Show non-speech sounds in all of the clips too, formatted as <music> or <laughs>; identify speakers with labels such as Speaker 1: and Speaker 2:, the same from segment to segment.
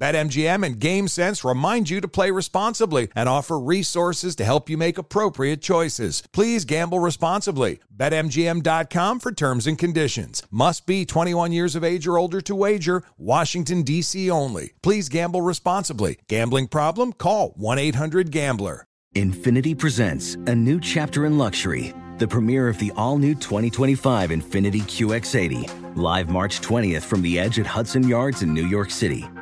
Speaker 1: BetMGM and GameSense remind you to play responsibly and offer resources to help you make appropriate choices. Please gamble responsibly. BetMGM.com for terms and conditions. Must be 21 years of age or older to wager. Washington, D.C. only. Please gamble responsibly. Gambling problem? Call 1 800 Gambler.
Speaker 2: Infiniti presents a new chapter in luxury, the premiere of the all new 2025 Infiniti QX80, live March 20th from the edge at Hudson Yards in New York City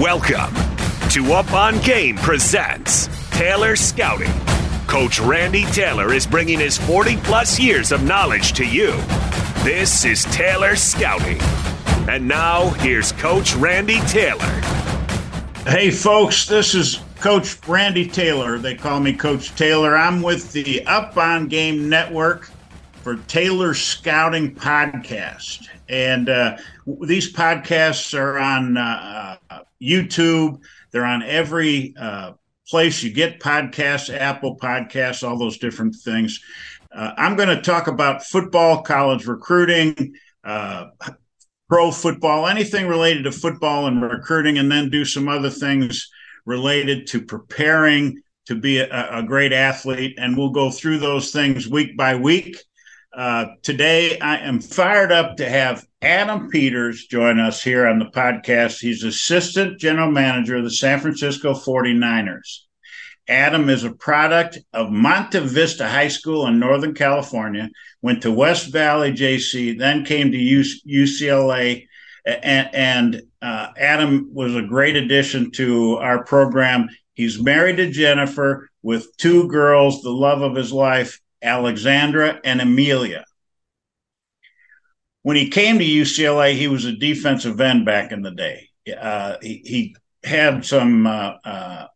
Speaker 3: Welcome to Up on Game presents Taylor Scouting. Coach Randy Taylor is bringing his 40 plus years of knowledge to you. This is Taylor Scouting. And now, here's Coach Randy Taylor.
Speaker 4: Hey, folks, this is Coach Randy Taylor. They call me Coach Taylor. I'm with the Up on Game Network for Taylor Scouting Podcast. And uh, these podcasts are on uh, YouTube. They're on every uh, place you get podcasts, Apple Podcasts, all those different things. Uh, I'm going to talk about football, college recruiting, uh, pro football, anything related to football and recruiting, and then do some other things related to preparing to be a, a great athlete. And we'll go through those things week by week. Uh, today, I am fired up to have Adam Peters join us here on the podcast. He's assistant general manager of the San Francisco 49ers. Adam is a product of Monte Vista High School in Northern California, went to West Valley JC, then came to UCLA. And, and uh, Adam was a great addition to our program. He's married to Jennifer with two girls, the love of his life, Alexandra, and Amelia. When he came to UCLA, he was a defensive end back in the day. Uh, he, he, had some, uh, uh,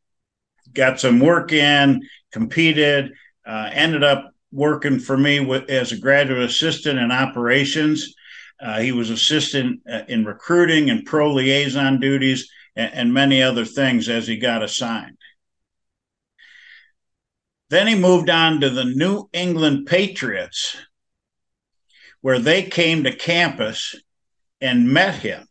Speaker 4: got some work in, competed, uh, ended up working for me with, as a graduate assistant in operations. Uh, he was assistant uh, in recruiting and pro liaison duties and, and many other things as he got assigned. Then he moved on to the New England Patriots, where they came to campus and met him.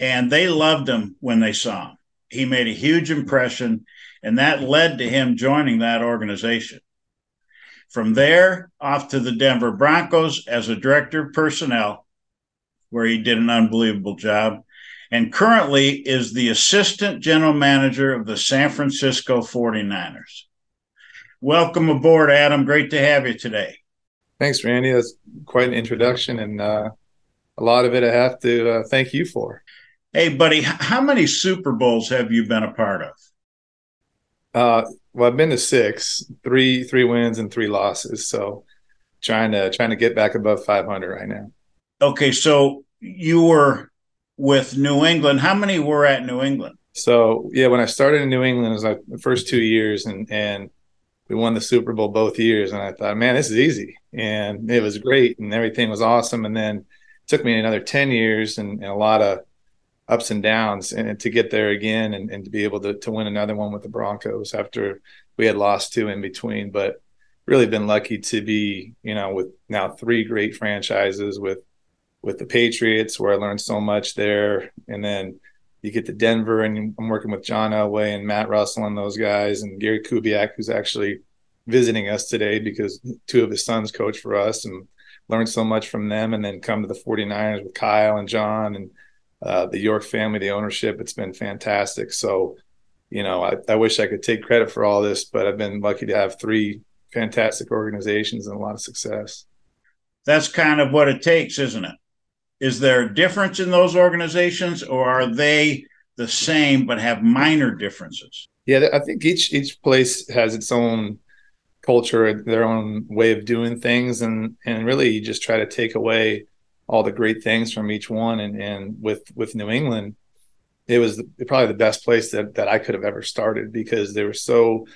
Speaker 4: And they loved him when they saw him. He made a huge impression, and that led to him joining that organization. From there, off to the Denver Broncos as a director of personnel, where he did an unbelievable job, and currently is the assistant general manager of the San Francisco 49ers. Welcome aboard, Adam. Great to have you today.
Speaker 5: Thanks, Randy. That's quite an introduction, and uh, a lot of it I have to uh, thank you for.
Speaker 4: Hey, buddy, how many Super Bowls have you been a part of?
Speaker 5: Uh, well, I've been to six, three three wins and three losses. So trying to trying to get back above 500 right now.
Speaker 4: Okay, so you were with New England. How many were at New England?
Speaker 5: So yeah, when I started in New England, it was like the first two years, and and we won the Super Bowl both years, and I thought, man, this is easy, and it was great, and everything was awesome. And then it took me another 10 years and, and a lot of ups and downs and to get there again and, and to be able to, to win another one with the Broncos after we had lost two in between. But really been lucky to be, you know, with now three great franchises with with the Patriots where I learned so much there. And then you get to Denver and I'm working with John Elway and Matt Russell and those guys and Gary Kubiak, who's actually visiting us today because two of his sons coach for us and learned so much from them and then come to the 49ers with Kyle and John and uh, the York family, the ownership. It's been fantastic. So, you know, I, I wish I could take credit for all this, but I've been lucky to have three fantastic organizations and a lot of success.
Speaker 4: That's kind of what it takes, isn't it? Is there a difference in those organizations or are they the same but have minor differences?
Speaker 5: Yeah, I think each each place has its own culture, their own way of doing things, and and really you just try to take away all the great things from each one. And and with with New England, it was the, probably the best place that that I could have ever started because they were so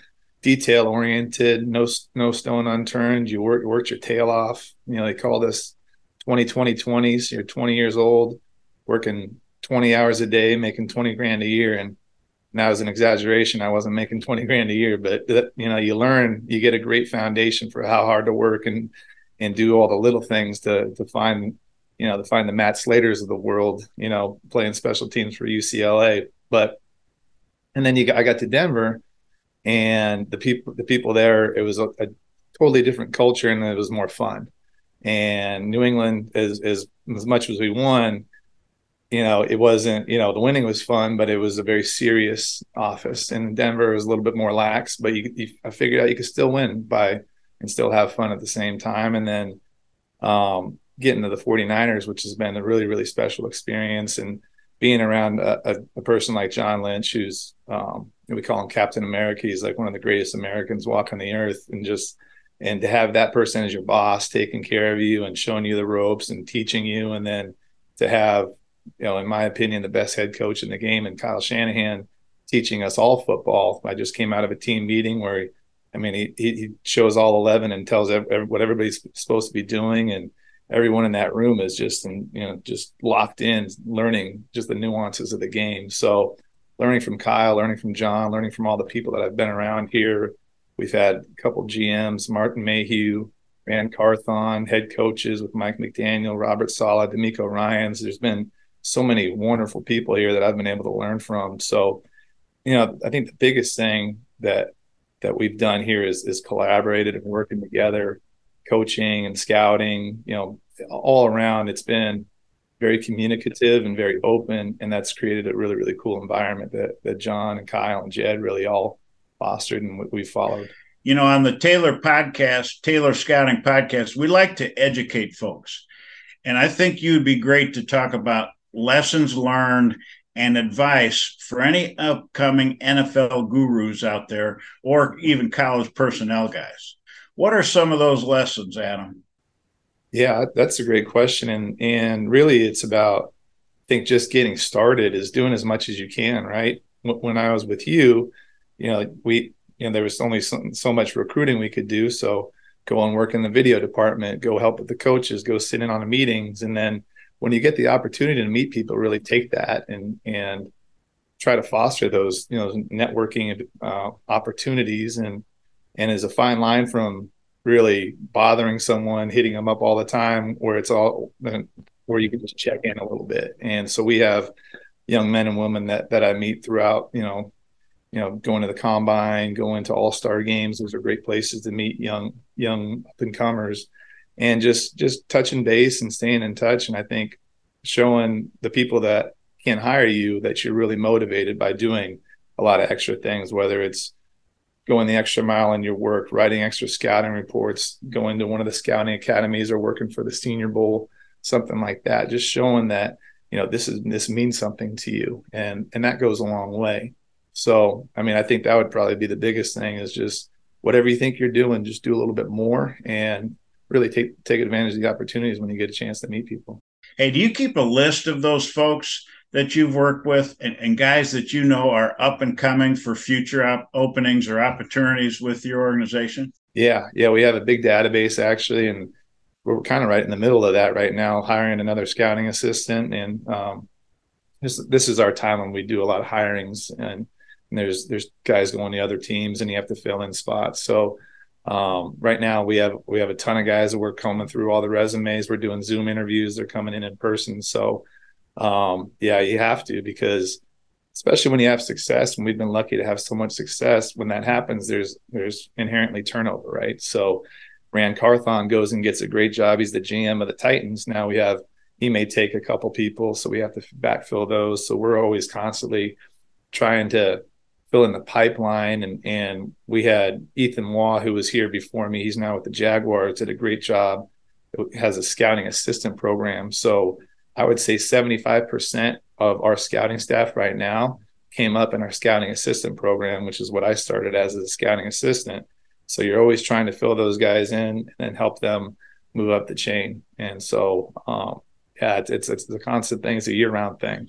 Speaker 5: detail oriented, no no stone unturned. You work worked your tail off. You know they call this 20 20 20s. You're 20 years old, working 20 hours a day, making 20 grand a year, and that was an exaggeration. I wasn't making <laughs> 20 grand a year, but you know, you learn, you get a great foundation for how hard to work and, and do all the little things to, to find, you know, to find the Matt Slaters of the world, you know, playing special teams for UCLA. But, and then you got, I got to Denver and the people, the people there, it was a, a totally different culture and it was more fun. And New England is, is as much as we won, you know, it wasn't, you know, the winning was fun, but it was a very serious office. And Denver was a little bit more lax, but you, you I figured out you could still win by and still have fun at the same time. And then um, getting to the 49ers, which has been a really, really special experience. And being around a, a, a person like John Lynch, who's, um, we call him Captain America. He's like one of the greatest Americans walking the earth. And just, and to have that person as your boss taking care of you and showing you the ropes and teaching you. And then to have you know, in my opinion, the best head coach in the game, and Kyle Shanahan teaching us all football. I just came out of a team meeting where, he, I mean, he he shows all eleven and tells every, what everybody's supposed to be doing, and everyone in that room is just you know just locked in, learning just the nuances of the game. So, learning from Kyle, learning from John, learning from all the people that I've been around here. We've had a couple GMs, Martin Mayhew, Ran Carthon, head coaches with Mike McDaniel, Robert Saleh, DeMeco Ryans. There's been so many wonderful people here that I've been able to learn from. So, you know, I think the biggest thing that that we've done here is is collaborated and working together, coaching and scouting. You know, all around it's been very communicative and very open, and that's created a really really cool environment that that John and Kyle and Jed really all fostered and we followed.
Speaker 4: You know, on the Taylor podcast, Taylor Scouting podcast, we like to educate folks. And I think you'd be great to talk about lessons learned, and advice for any upcoming NFL gurus out there or even college personnel guys. What are some of those lessons, Adam?
Speaker 5: Yeah, that's a great question. And and really it's about I think just getting started is doing as much as you can, right? When I was with you, you know, we you know there was only so, so much recruiting we could do, so go and work in the video department, go help with the coaches, go sit in on the meetings. And then when you get the opportunity to meet people, really take that and and try to foster those you know networking uh, opportunities. And and is a fine line from really bothering someone, hitting them up all the time, where it's all where you can just check in a little bit. And so we have young men and women that that I meet throughout, you know, you know, going to the combine, going to all star games. Those are great places to meet young young up and comers and just just touching base and staying in touch. And I think showing the people that can hire you that you're really motivated by doing a lot of extra things, whether it's going the extra mile in your work, writing extra scouting reports, going to one of the scouting academies or working for the senior bowl, something like that. Just showing that, you know, this is this means something to you. And and that goes a long way. So I mean, I think that would probably be the biggest thing is just whatever you think you're doing, just do a little bit more and really take take advantage of the opportunities when you get a chance to meet people.
Speaker 4: Hey, do you keep a list of those folks that you've worked with and, and guys that you know are up and coming for future op- openings or opportunities with your organization?
Speaker 5: Yeah, yeah, we have a big database actually, and we're kind of right in the middle of that right now, hiring another scouting assistant, and um, this this is our time when we do a lot of hirings, and, and there's there's guys going to other teams, and you have to fill in spots. So um, right now we have we have a ton of guys that we're combing through all the resumes. We're doing Zoom interviews. They're coming in in person. So um, yeah, you have to because especially when you have success, and we've been lucky to have so much success. When that happens, there's there's inherently turnover, right? So Ran Carthon goes and gets a great job. He's the GM of the Titans. Now we have he may take a couple people, so we have to backfill those. So we're always constantly trying to fill in the pipeline. And and we had Ethan Waugh, who was here before me. He's now with the Jaguars. Did a great job. Has a scouting assistant program. So I would say 75% of our scouting staff right now came up in our scouting assistant program, which is what I started as a scouting assistant. So you're always trying to fill those guys in and help them move up the chain. And so, um, yeah, it's, it's, it's a constant thing. It's a year round thing.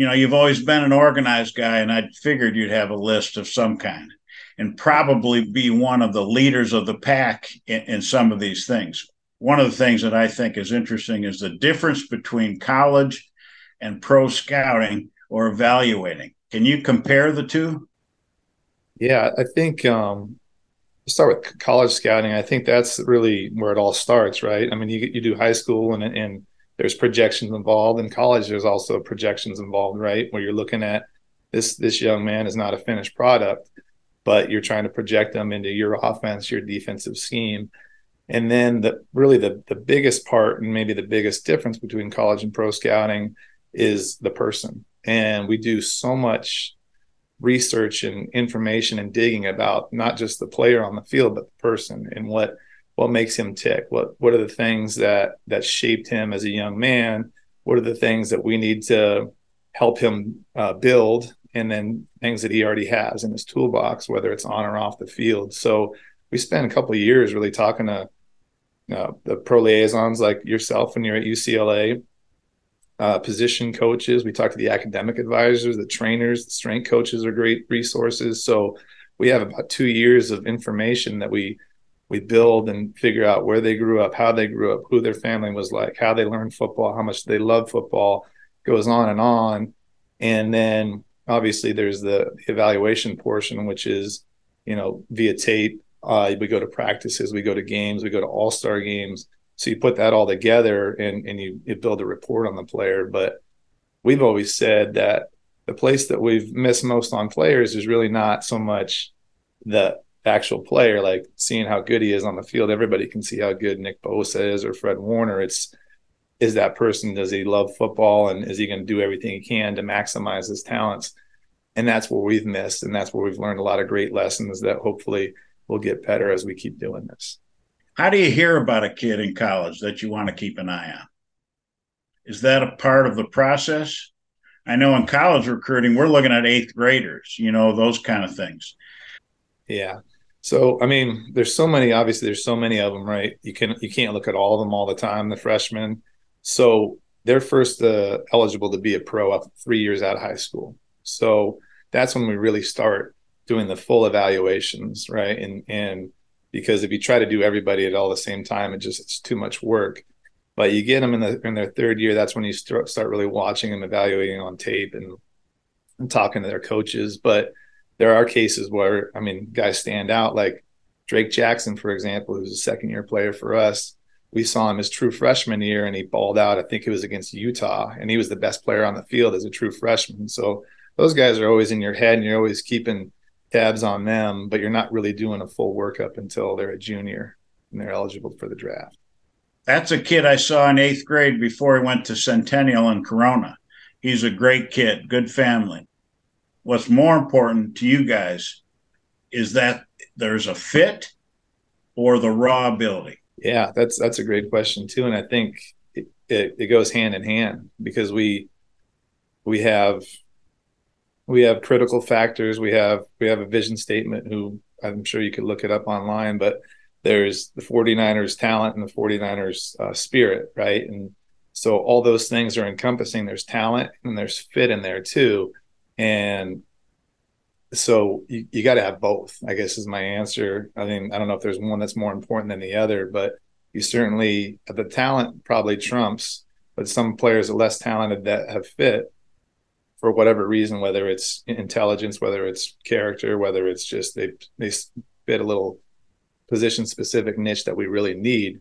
Speaker 4: you know, you've always been an organized guy, and I figured you'd have a list of some kind and probably be one of the leaders of the pack in, in, some of these things. One of the things that I think is interesting is the difference between college and pro scouting or evaluating. Can you compare the two?
Speaker 5: Yeah, I think um, start with college scouting. I think that's really where it all starts, right? I mean, you you do high school and and there's projections involved. In college there's also projections involved right? Where you're looking at this this young man is not a finished product but you're trying to project them into your offense your defensive scheme. And then the really the the biggest part and maybe the biggest difference between college and pro scouting is the person. And we do so much research and information and digging about not just the player on the field but the person and what what makes him tick what what are the things that that shaped him as a young man what are the things that we need to help him uh, build and then things that he already has in his toolbox whether it's on or off the field so we spent a couple years really talking to uh, the pro liaisons like yourself when you're at UCLA, uh, position coaches. We talk to the academic advisors, the trainers, the strength coaches are great resources. So we have about two years of information that we we build and figure out where they grew up, how they grew up, who their family was like, how they learned football, how much they love football, goes on and on. And then obviously there's the evaluation portion, which is, you know, via tape. Uh, we go to practices, we go to games, we go to all star games. So you put that all together and, and you, you build a report on the player. But we've always said that the place that we've missed most on players is really not so much the actual player, like seeing how good he is on the field. Everybody can see how good Nick Bosa is or Fred Warner. It's is that person does he love football and is he going to do everything he can to maximize his talents? And that's where we've missed, and that's where we've learned a lot of great lessons that hopefully will get better as we keep doing this.
Speaker 4: How do you hear about a kid in college that you want to keep an eye on? Is that a part of the process? I know in college recruiting, we're looking at eighth graders, you know, those kind of things.
Speaker 5: Yeah. So I mean, there's so many. Obviously, there's so many of them, right? You can you can't look at all of them all the time. The freshmen, so they're first uh, eligible to be a pro up three years out of high school. So that's when we really start doing the full evaluations, right? And and because if you try to do everybody at all the same time, it just it's too much work. But you get them in the in their third year. That's when you start start really watching them, evaluating on tape, and, and talking to their coaches. But there are cases where I mean, guys stand out like Drake Jackson, for example, who's a second year player for us. We saw him his true freshman year and he balled out. I think it was against Utah, and he was the best player on the field as a true freshman. So those guys are always in your head and you're always keeping tabs on them, but you're not really doing a full workup until they're a junior and they're eligible for the draft.
Speaker 4: That's a kid I saw in eighth grade before he went to Centennial in Corona. He's a great kid, good family what's more important to you guys is that there's a fit or the raw ability?
Speaker 5: Yeah, that's that's a great question too, and I think it, it, it goes hand in hand because we we have we have critical factors. We have we have a vision statement. Who I'm sure you could look it up online, but there's the 49ers talent and the 49ers uh, spirit, right? And so all those things are encompassing. There's talent and there's fit in there too and so you, you got to have both i guess is my answer. I mean i don't know if there's one that's more important than the other but you certainly the talent probably trumps but some players are less talented that have fit for whatever reason whether it's intelligence whether it's character whether it's just they they fit a little position specific niche that we really need.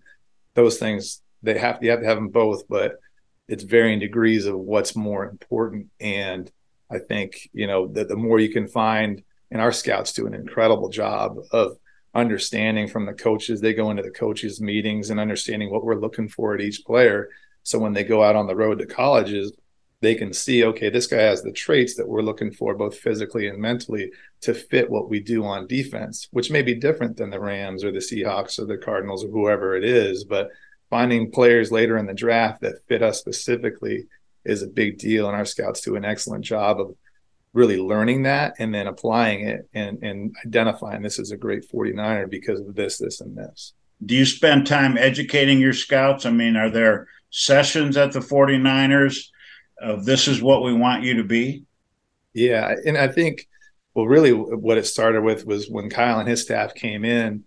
Speaker 5: Those things they have you have to have them both but it's varying degrees of what's more important. And I think you know that the more you can find, and our scouts do an incredible job of understanding from the coaches. They go into the coaches' meetings and understanding what we're looking for at each player. So when they go out on the road to colleges, they can see, okay, this guy has the traits that we're looking for, both physically and mentally, to fit what we do on defense, which may be different than the Rams or the Seahawks or the Cardinals or whoever it is. But finding players later in the draft that fit us specifically is a big deal, and our scouts do an excellent job of really learning that and then applying it and, and identifying this is a great 49er because of this, this, and this.
Speaker 4: Do you spend time educating your scouts? I mean, are there sessions at the 49ers of this is what we want you to be?
Speaker 5: Yeah. And I think, well, really what it started with was when Kyle and his staff came in,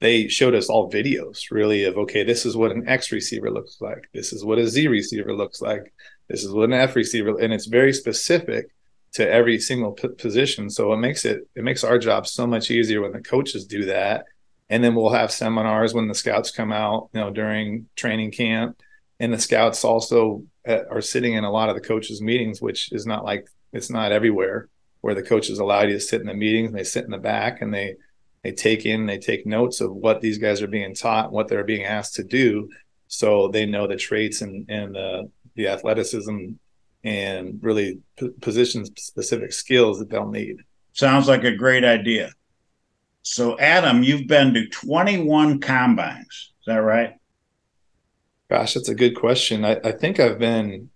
Speaker 5: they showed us all videos really of, okay, this is what an X receiver looks like. This is what a Z receiver looks like. This is what an F receiver, and it's very specific to every single p- position. So it makes it it makes our job so much easier when the coaches do that. And then we'll have seminars when the scouts come out, you know, during training camp. And the scouts also uh, are sitting in a lot of the coaches' meetings, which is not like it's not everywhere where the coaches allow you to sit in the meetings and they sit in the back and they they take in they take notes of what these guys are being taught what they're being asked to do so they know the traits and and the the athleticism and really p- position specific skills that they'll need.
Speaker 4: Sounds like a great idea. So, Adam, you've been to 21 combines. Is that right?
Speaker 5: Gosh, that's a good question. I, I think I've been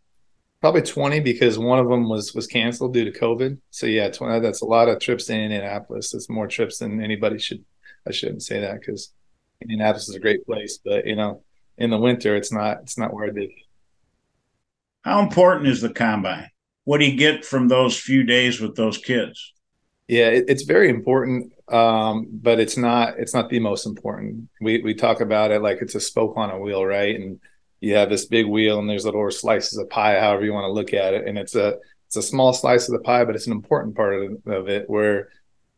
Speaker 5: probably 20 because one of them was was canceled due to COVID. So yeah, 20, that's a lot of trips to Indianapolis. It's more trips than anybody should. I shouldn't say that because Indianapolis is a great place, but you know, in the winter, it's not it's not where I did.
Speaker 4: How important is the combine? What do you get from those few days with those kids?
Speaker 5: Yeah, it, it's very important, um, but it's not it's not the most important. We we talk about it like it's a spoke on a wheel, right? And you have this big wheel, and there's little slices of pie, however you want to look at it, and it's a it's a small slice of the pie, but it's an important part of, of it. Where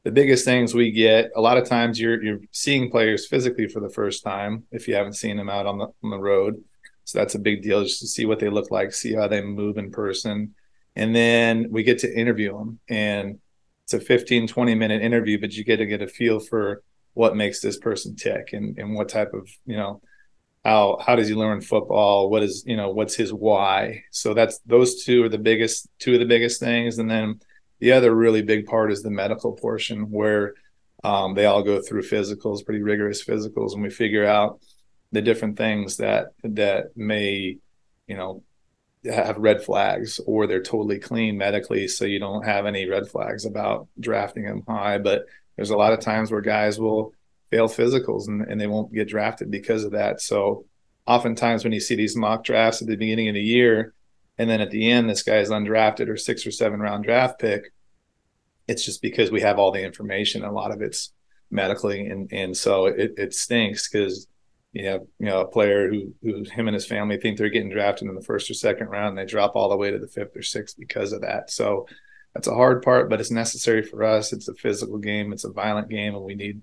Speaker 5: the biggest things we get, a lot of times you're you're seeing players physically for the first time if you haven't seen them out on the on the road. So that's a big deal just to see what they look like, see how they move in person. And then we get to interview them. And it's a 15, 20 minute interview, but you get to get a feel for what makes this person tick and, and what type of, you know, how how does he learn football? What is, you know, what's his why? So that's those two are the biggest two of the biggest things. And then the other really big part is the medical portion where um, they all go through physicals, pretty rigorous physicals, and we figure out the different things that that may you know have red flags or they're totally clean medically so you don't have any red flags about drafting them high but there's a lot of times where guys will fail physicals and, and they won't get drafted because of that. So oftentimes when you see these mock drafts at the beginning of the year and then at the end this guy is undrafted or six or seven round draft pick it's just because we have all the information. A lot of it's medically and and so it, it stinks because you have you know a player who who him and his family think they're getting drafted in the first or second round and they drop all the way to the fifth or sixth because of that. So that's a hard part but it's necessary for us. It's a physical game. It's a violent game and we need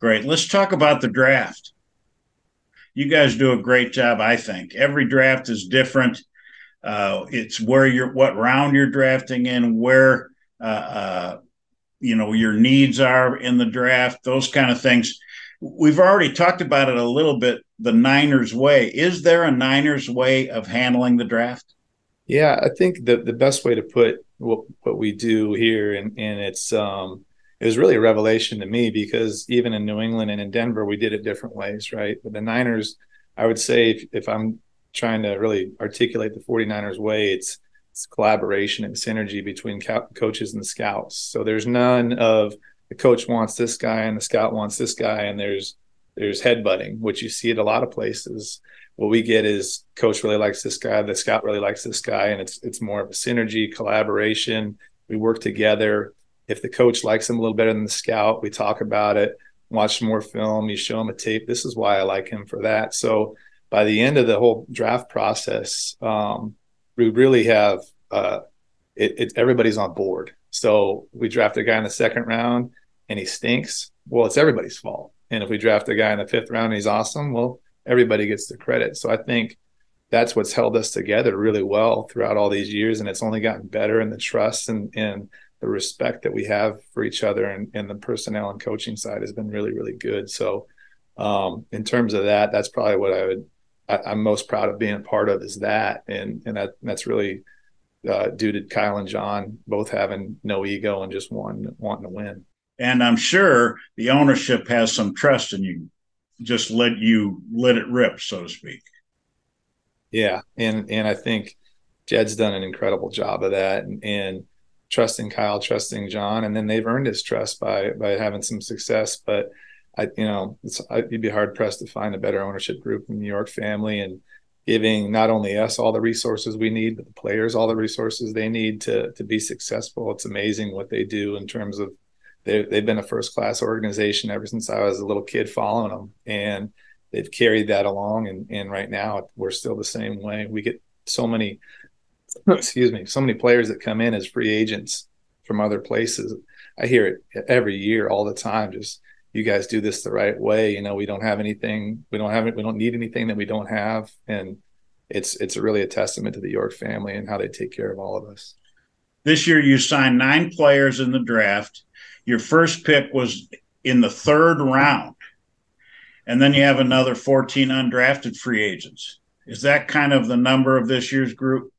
Speaker 4: Great. Let's talk about the draft. You guys do a great job, I think. Every draft is different. Uh, it's where you're, what round you're drafting in, where, uh, uh, you know, your needs are in the draft, those kind of things. We've already talked about it a little bit. The Niners way. Is there a Niners way of handling the draft?
Speaker 5: Yeah, I think the the best way to put what what we do here, and and it's um, it was really a revelation to me because even in New England and in Denver, we did it different ways, right? But the Niners, I would say, if, if I'm trying to really articulate the 49ers way, it's, it's collaboration and synergy between co- coaches and scouts. So there's none of the coach wants this guy and the scout wants this guy, and there's there's headbutting, which you see at a lot of places. What we get is coach really likes this guy, the scout really likes this guy, and it's it's more of a synergy, collaboration. We work together. If the coach likes him a little better than the scout, we talk about it, watch more film, you show him a tape. This is why I like him for that. So by the end of the whole draft process, um, we really have uh, it, it, everybody's on board. So we draft a guy in the second round and he stinks. Well, it's everybody's fault. And if we draft a guy in the fifth round and he's awesome, well, everybody gets the credit. So I think that's what's held us together really well throughout all these years. And it's only gotten better in the trust and, and the respect that we have for each other and, and the personnel and coaching side has been really, really good. So um, in terms of that, that's probably what I would I, am most proud of being a part of is that, and and that that's really uh, due to Kyle and John both having no ego and just one wanting to win.
Speaker 4: And I'm sure the ownership has some trust in you, just let you let it rip, so to speak.
Speaker 5: Yeah, and and I think Jed's done an incredible job of that, and, and trusting Kyle, trusting John, and then they've earned his trust by by having some success. But I, you know, I, you'd be hard pressed to find a better ownership group in the New York family and giving not only us all the resources we need, but the players all the resources they need to to be successful. It's amazing what they do in terms of they they've been a first class organization ever since I was a little kid following them, and they've carried that along. And and right now we're still the same way. We get so many, Oh, excuse me, so many players that come in as free agents from other places. I hear it every year, all the time. Just you guys do this the right way. You know, we don't have anything, we don't have it, we don't need anything that we don't have. And it's it's really a testament to the York family and how they take care of all of us.
Speaker 4: This year you signed nine players in the draft. Your first pick was in the third round. And then you have another 14 undrafted free agents. Is that kind of the number of this year's group?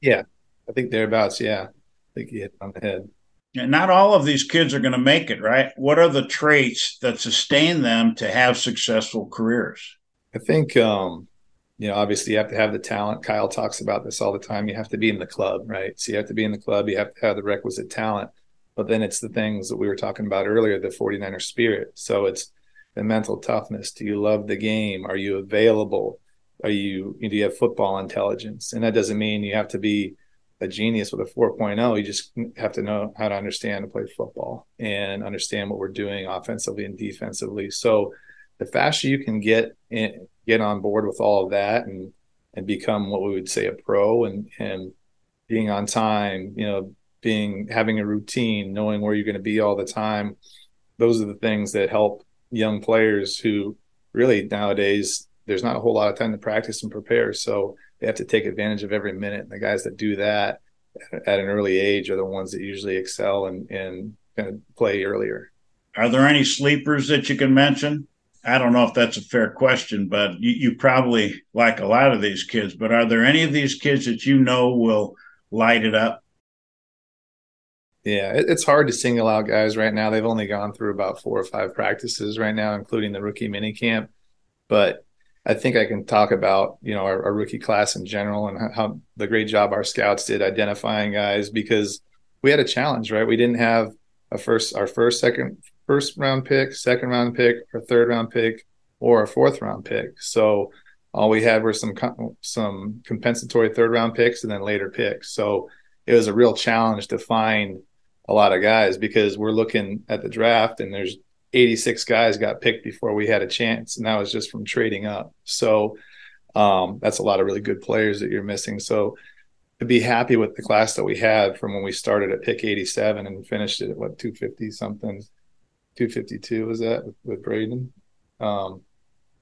Speaker 5: Yeah, I think thereabouts. Yeah, I think you hit on the head.
Speaker 4: And not all of these kids are going to make it, right? What are the traits that sustain them to have successful careers?
Speaker 5: I think, um, you know, obviously you have to have the talent. Kyle talks about this all the time. You have to be in the club, right? So you have to be in the club. You have to have the requisite talent. But then it's the things that we were talking about earlier, the 49er spirit. So it's the mental toughness. Do you love the game? Are you available? Are you, do you have football intelligence? And that doesn't mean you have to be a genius with a 4.0 you just have to know how to understand to play football and understand what we're doing offensively and defensively so the faster you can get in, get on board with all of that and and become what we would say a pro and and being on time you know being having a routine knowing where you're going to be all the time those are the things that help young players who really nowadays there's not a whole lot of time to practice and prepare so they have to take advantage of every minute. And the guys that do that at an early age are the ones that usually excel and, and kind of play earlier.
Speaker 4: Are there any sleepers that you can mention? I don't know if that's a fair question, but you, you probably like a lot of these kids. But are there any of these kids that you know will light it up?
Speaker 5: Yeah, it's hard to single out guys right now. They've only gone through about four or five practices right now, including the rookie mini camp. But I think I can talk about you know our, our, rookie class in general and how the great job our scouts did identifying guys because we had a challenge, right? We didn't have a first our first second first round pick, second round pick, or third round pick, or a fourth round pick. So all we had were some some compensatory third round picks and then later picks. So it was a real challenge to find a lot of guys because we're looking at the draft and there's 86 guys got picked before we had a chance, and that was just from trading up. So um, that's a lot of really good players that you're missing. So to be happy with the class that we had from when we started at pick 87 and finished it at what 250 something, 252 was that with, with Braden. Um,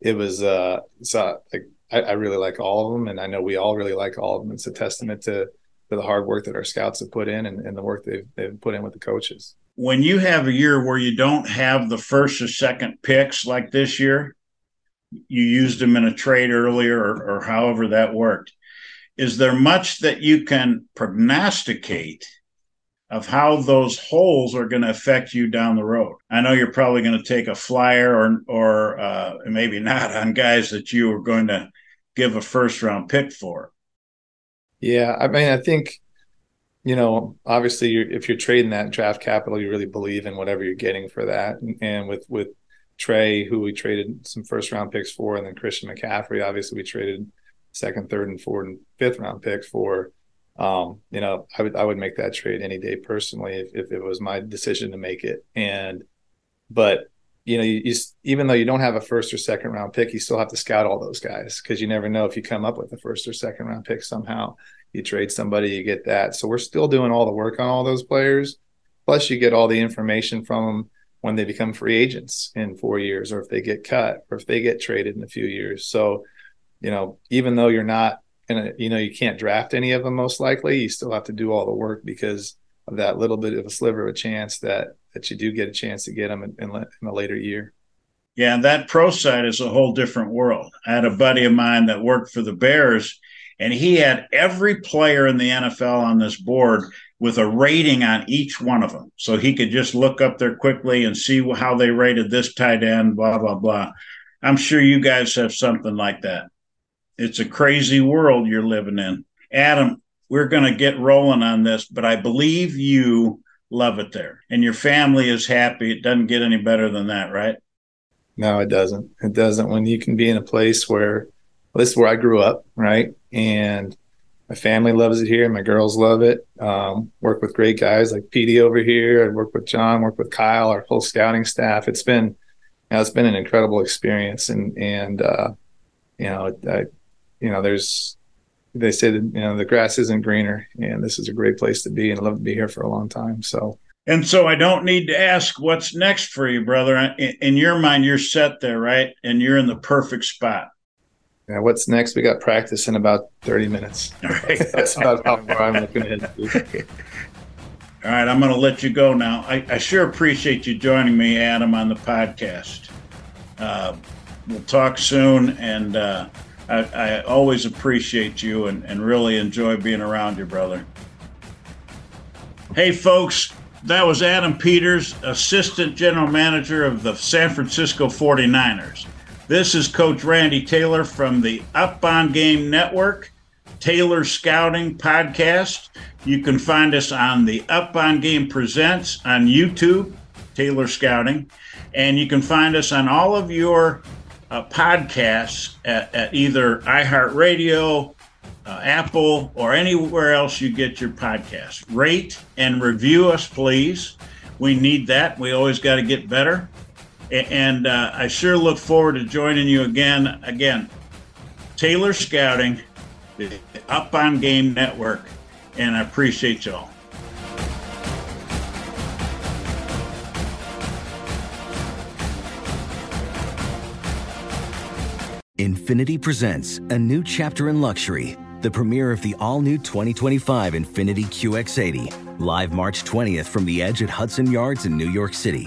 Speaker 5: it was uh, so like I, I really like all of them, and I know we all really like all of them. It's a testament to to the hard work that our scouts have put in and, and the work they've they've put in with the coaches
Speaker 4: when you have a year where you don't have the first or second picks like this year, you used them in a trade earlier or, or however that worked. Is there much that you can prognosticate of how those holes are going to affect you down the road? I know you're probably going to take a flyer or or uh, maybe not on guys that you are going to give a first round pick for.
Speaker 5: Yeah, I mean, I think you know, obviously, you're, if you're trading that draft capital, you really believe in whatever you're getting for that. And, and with with Trey, who we traded some first round picks for, and then Christian McCaffrey, obviously, we traded second, third, and fourth and fifth round picks for. Um, you know, I would I would make that trade any day personally if, if it was my decision to make it. And but you know, you, you, even though you don't have a first or second round pick, you still have to scout all those guys because you never know if you come up with a first or second round pick somehow. You trade somebody, you get that. So we're still doing all the work on all those players. Plus, you get all the information from them when they become free agents in four years, or if they get cut, or if they get traded in a few years. So, you know, even though you're not gonna, you know, you can't draft any of them most likely, you still have to do all the work because of that little bit of a sliver of a chance that that you do get a chance to get them in, in, in a later year.
Speaker 4: Yeah, and that pro side is a whole different world. I had a buddy of mine that worked for the Bears, and he had every player in the NFL on this board with a rating on each one of them. So he could just look up there quickly and see how they rated this tight end, blah, blah, blah. I'm sure you guys have something like that. It's a crazy world you're living in. Adam, we're going to get rolling on this, but I believe you love it there and your family is happy. It doesn't get any better than that, right?
Speaker 5: No, it doesn't. It doesn't. When you can be in a place where this is where I grew up, right? And my family loves it here. My girls love it. Um, work with great guys like Petey over here. I work with John, work with Kyle, our whole scouting staff. It's been, you know, it's been an incredible experience. And, and, uh, you know, I, you know, there's, they say that you know the grass isn't greener, and this is a great place to be, and I love to be here for a long time. So,
Speaker 4: and so I don't need to ask what's next for you, brother. In, in your mind, you're set there, right? And you're in the perfect spot.
Speaker 5: Yeah, what's next? We got practice in about 30 minutes. <laughs> <laughs> That's about how far I'm looking ahead. <laughs>
Speaker 4: All right, I'm going to let you go now. I, I, sure appreciate you joining me, Adam, on the podcast. Uh, we'll talk soon, and uh, I, I always appreciate you and, and really enjoy being around you, brother. Hey, folks, that was Adam Peters, Assistant General Manager of the San Francisco 49ers. This is Coach Randy Taylor from the Up on Game Network, Taylor Scouting Podcast. You can find us on the Up on Game Presents on YouTube, Taylor Scouting, and you can find us on all of your uh, podcasts at, at either iHeartRadio, uh, Apple, or anywhere else you get your podcasts. Rate and review us, please. We need that. We always got to get better. And uh, I sure look forward to joining you again. Again, Taylor Scouting, the Up on Game Network, and I appreciate y'all.
Speaker 2: Infiniti presents a new chapter in luxury, the premiere of the all new 2025 Infiniti QX80, live March 20th from the edge at Hudson Yards in New York City